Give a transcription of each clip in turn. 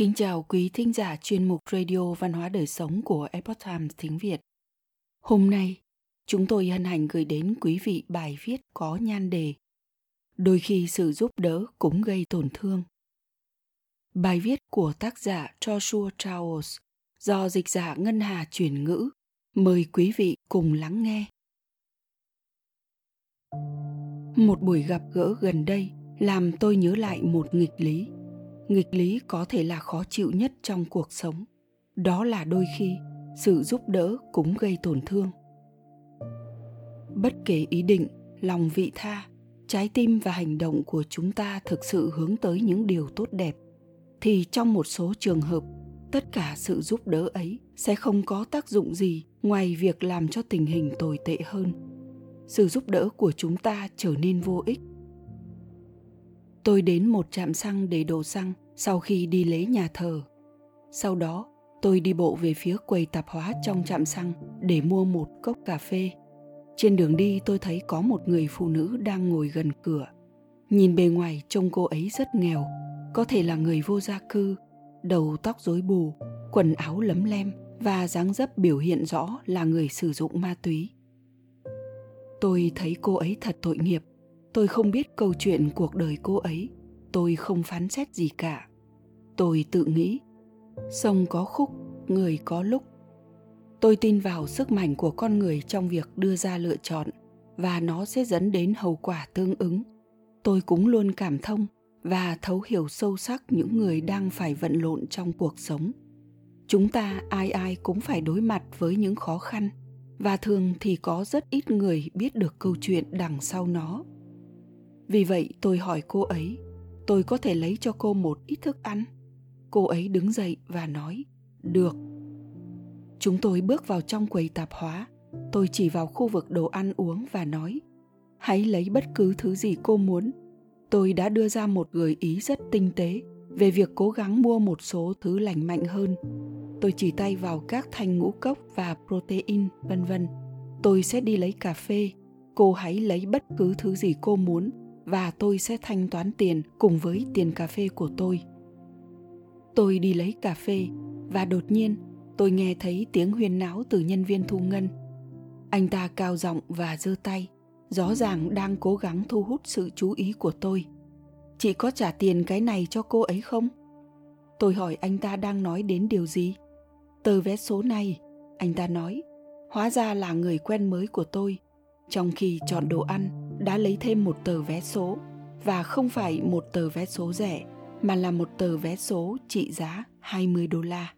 Kính chào quý thính giả chuyên mục Radio Văn hóa Đời Sống của Epoch Times tiếng Việt. Hôm nay, chúng tôi hân hạnh gửi đến quý vị bài viết có nhan đề Đôi khi sự giúp đỡ cũng gây tổn thương. Bài viết của tác giả Joshua Charles do dịch giả Ngân Hà chuyển ngữ. Mời quý vị cùng lắng nghe. Một buổi gặp gỡ gần đây làm tôi nhớ lại một nghịch lý nghịch lý có thể là khó chịu nhất trong cuộc sống. Đó là đôi khi sự giúp đỡ cũng gây tổn thương. Bất kể ý định, lòng vị tha, trái tim và hành động của chúng ta thực sự hướng tới những điều tốt đẹp, thì trong một số trường hợp, tất cả sự giúp đỡ ấy sẽ không có tác dụng gì ngoài việc làm cho tình hình tồi tệ hơn. Sự giúp đỡ của chúng ta trở nên vô ích tôi đến một trạm xăng để đổ xăng sau khi đi lấy nhà thờ. Sau đó, tôi đi bộ về phía quầy tạp hóa trong trạm xăng để mua một cốc cà phê. Trên đường đi tôi thấy có một người phụ nữ đang ngồi gần cửa. Nhìn bề ngoài trông cô ấy rất nghèo, có thể là người vô gia cư, đầu tóc rối bù, quần áo lấm lem và dáng dấp biểu hiện rõ là người sử dụng ma túy. Tôi thấy cô ấy thật tội nghiệp. Tôi không biết câu chuyện cuộc đời cô ấy, tôi không phán xét gì cả. Tôi tự nghĩ sông có khúc người có lúc. Tôi tin vào sức mạnh của con người trong việc đưa ra lựa chọn và nó sẽ dẫn đến hậu quả tương ứng. Tôi cũng luôn cảm thông và thấu hiểu sâu sắc những người đang phải vận lộn trong cuộc sống. Chúng ta ai ai cũng phải đối mặt với những khó khăn và thường thì có rất ít người biết được câu chuyện đằng sau nó vì vậy tôi hỏi cô ấy, tôi có thể lấy cho cô một ít thức ăn? Cô ấy đứng dậy và nói, được. Chúng tôi bước vào trong quầy tạp hóa. Tôi chỉ vào khu vực đồ ăn uống và nói, hãy lấy bất cứ thứ gì cô muốn. Tôi đã đưa ra một gợi ý rất tinh tế về việc cố gắng mua một số thứ lành mạnh hơn. Tôi chỉ tay vào các thanh ngũ cốc và protein, vân vân. Tôi sẽ đi lấy cà phê. Cô hãy lấy bất cứ thứ gì cô muốn và tôi sẽ thanh toán tiền cùng với tiền cà phê của tôi. Tôi đi lấy cà phê, và đột nhiên, tôi nghe thấy tiếng huyên náo từ nhân viên thu ngân. Anh ta cao giọng và giơ tay, rõ ràng đang cố gắng thu hút sự chú ý của tôi. Chị có trả tiền cái này cho cô ấy không? Tôi hỏi anh ta đang nói đến điều gì. Tờ vé số này, anh ta nói, hóa ra là người quen mới của tôi, trong khi chọn đồ ăn đã lấy thêm một tờ vé số và không phải một tờ vé số rẻ mà là một tờ vé số trị giá 20 đô la.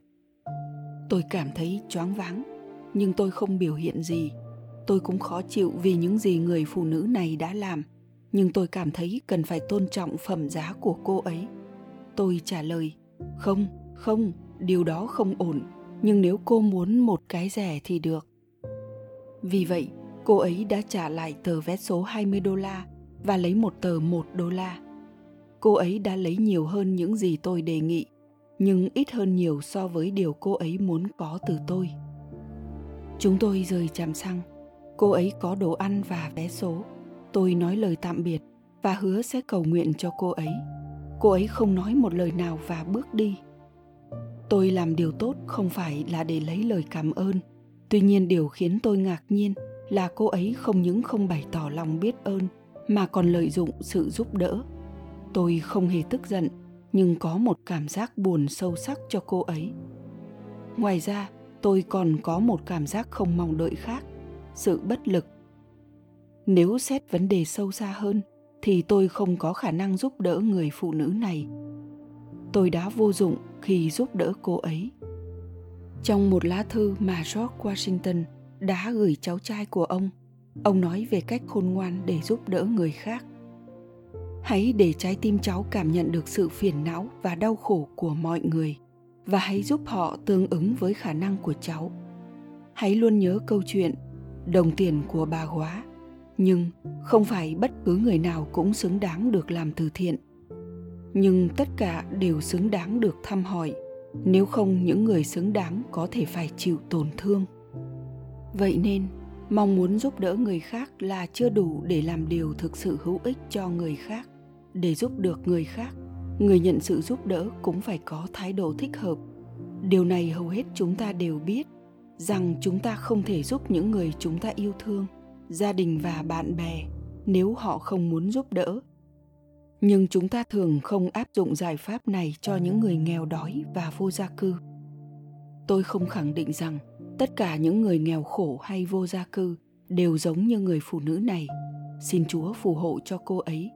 Tôi cảm thấy choáng váng, nhưng tôi không biểu hiện gì. Tôi cũng khó chịu vì những gì người phụ nữ này đã làm, nhưng tôi cảm thấy cần phải tôn trọng phẩm giá của cô ấy. Tôi trả lời, không, không, điều đó không ổn, nhưng nếu cô muốn một cái rẻ thì được. Vì vậy, cô ấy đã trả lại tờ vé số 20 đô la và lấy một tờ 1 đô la. Cô ấy đã lấy nhiều hơn những gì tôi đề nghị, nhưng ít hơn nhiều so với điều cô ấy muốn có từ tôi. Chúng tôi rời chạm xăng. Cô ấy có đồ ăn và vé số. Tôi nói lời tạm biệt và hứa sẽ cầu nguyện cho cô ấy. Cô ấy không nói một lời nào và bước đi. Tôi làm điều tốt không phải là để lấy lời cảm ơn. Tuy nhiên điều khiến tôi ngạc nhiên là cô ấy không những không bày tỏ lòng biết ơn, mà còn lợi dụng sự giúp đỡ. Tôi không hề tức giận, nhưng có một cảm giác buồn sâu sắc cho cô ấy. Ngoài ra, tôi còn có một cảm giác không mong đợi khác, sự bất lực. Nếu xét vấn đề sâu xa hơn, thì tôi không có khả năng giúp đỡ người phụ nữ này. Tôi đã vô dụng khi giúp đỡ cô ấy. Trong một lá thư mà george washington đã gửi cháu trai của ông. Ông nói về cách khôn ngoan để giúp đỡ người khác. Hãy để trái tim cháu cảm nhận được sự phiền não và đau khổ của mọi người, và hãy giúp họ tương ứng với khả năng của cháu. Hãy luôn nhớ câu chuyện, đồng tiền của bà hóa nhưng không phải bất cứ người nào cũng xứng đáng được làm từ thiện. Nhưng tất cả đều xứng đáng được thăm hỏi, nếu không những người xứng đáng có thể phải chịu tổn thương vậy nên, mong muốn giúp đỡ người khác là chưa đủ để làm điều thực sự hữu ích cho người khác. Để giúp được người khác, người nhận sự giúp đỡ cũng phải có thái độ thích hợp. Điều này hầu hết chúng ta đều biết, rằng chúng ta không thể giúp những người chúng ta yêu thương, gia đình và bạn bè, nếu họ không muốn giúp đỡ. Nhưng chúng ta thường không áp dụng giải pháp này cho những người nghèo đói và vô gia cư. Tôi không khẳng định rằng tất cả những người nghèo khổ hay vô gia cư đều giống như người phụ nữ này. Xin chúa phù hộ cho cô ấy.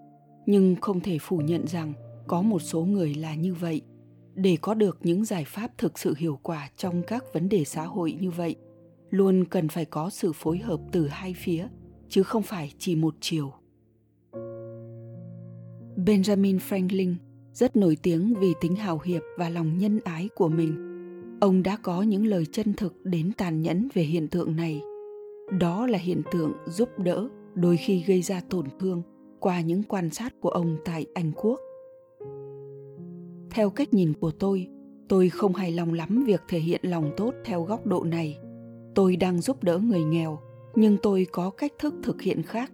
Nhưng không thể phủ nhận rằng có một số người là như vậy. Để có được những giải pháp thực sự hiệu quả trong các vấn đề xã hội như vậy, luôn cần phải có sự phối hợp từ hai phía, chứ không phải chỉ một chiều. Benjamin franklin rất nổi tiếng vì tính hào hiệp và lòng nhân ái của mình ông đã có những lời chân thực đến tàn nhẫn về hiện tượng này. Đó là hiện tượng giúp đỡ, đôi khi gây ra tổn thương qua những quan sát của ông tại anh quốc. Theo cách nhìn của tôi tôi không hài lòng lắm việc thể hiện lòng tốt theo góc độ này. Tôi đang giúp đỡ người nghèo, nhưng tôi có cách thức thực hiện khác.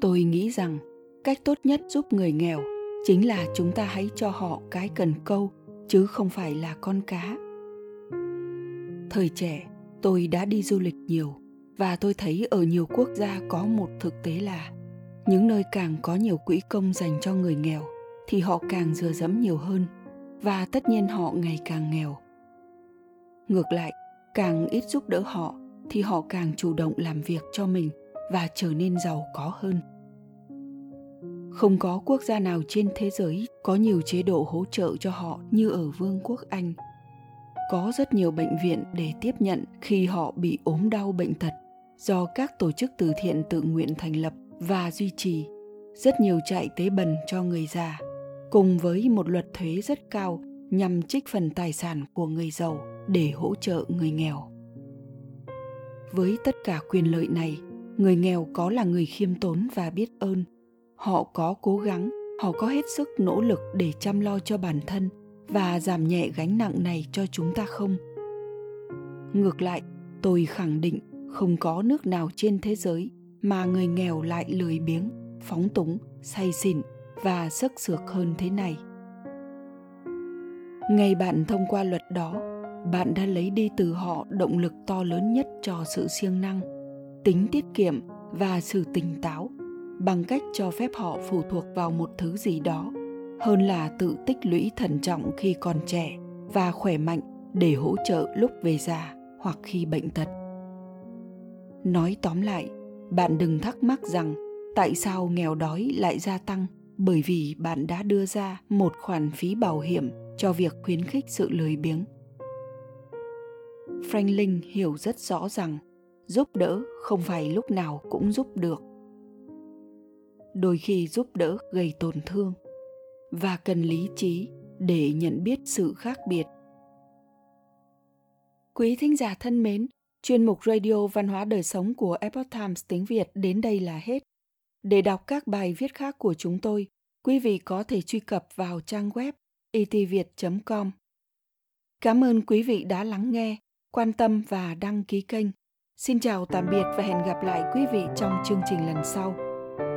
Tôi nghĩ rằng, cách tốt nhất giúp người nghèo chính là chúng ta hãy cho họ cái cần câu chứ không phải là con cá. Thời trẻ, tôi đã đi du lịch nhiều và tôi thấy ở nhiều quốc gia có một thực tế là những nơi càng có nhiều quỹ công dành cho người nghèo thì họ càng dừa dẫm nhiều hơn và tất nhiên họ ngày càng nghèo. Ngược lại, càng ít giúp đỡ họ thì họ càng chủ động làm việc cho mình và trở nên giàu có hơn không có quốc gia nào trên thế giới có nhiều chế độ hỗ trợ cho họ như ở vương quốc anh. Có rất nhiều bệnh viện để tiếp nhận khi họ bị ốm đau bệnh tật do các tổ chức từ thiện tự nguyện thành lập và duy trì. Rất nhiều trại tế bần cho người già, cùng với một luật thuế rất cao nhằm trích phần tài sản của người giàu để hỗ trợ người nghèo. Với tất cả quyền lợi này, người nghèo có là người khiêm tốn và biết ơn họ có cố gắng, họ có hết sức nỗ lực để chăm lo cho bản thân và giảm nhẹ gánh nặng này cho chúng ta không? Ngược lại, tôi khẳng định không có nước nào trên thế giới mà người nghèo lại lười biếng, phóng túng, say xỉn và sức sược hơn thế này. Ngày bạn thông qua luật đó, bạn đã lấy đi từ họ động lực to lớn nhất cho sự siêng năng, tính tiết kiệm và sự tỉnh táo bằng cách cho phép họ phụ thuộc vào một thứ gì đó, hơn là tự tích lũy thận trọng khi còn trẻ và khỏe mạnh để hỗ trợ lúc về già hoặc khi bệnh tật. Nói tóm lại, bạn đừng thắc mắc rằng tại sao nghèo đói lại gia tăng bởi vì bạn đã đưa ra một khoản phí bảo hiểm cho việc khuyến khích sự lười biếng. Franklin hiểu rất rõ rằng giúp đỡ không phải lúc nào cũng giúp được đôi khi giúp đỡ, gây tổn thương và cần lý trí để nhận biết sự khác biệt. Quý thính giả thân mến, chuyên mục radio văn hóa đời sống của epoch times tiếng việt đến đây là hết. Để đọc các bài viết khác của chúng tôi, quý vị có thể truy cập vào trang web e itviet com. Cảm ơn quý vị đã lắng nghe, quan tâm và đăng ký kênh. Xin chào tạm biệt và hẹn gặp lại quý vị trong chương trình lần sau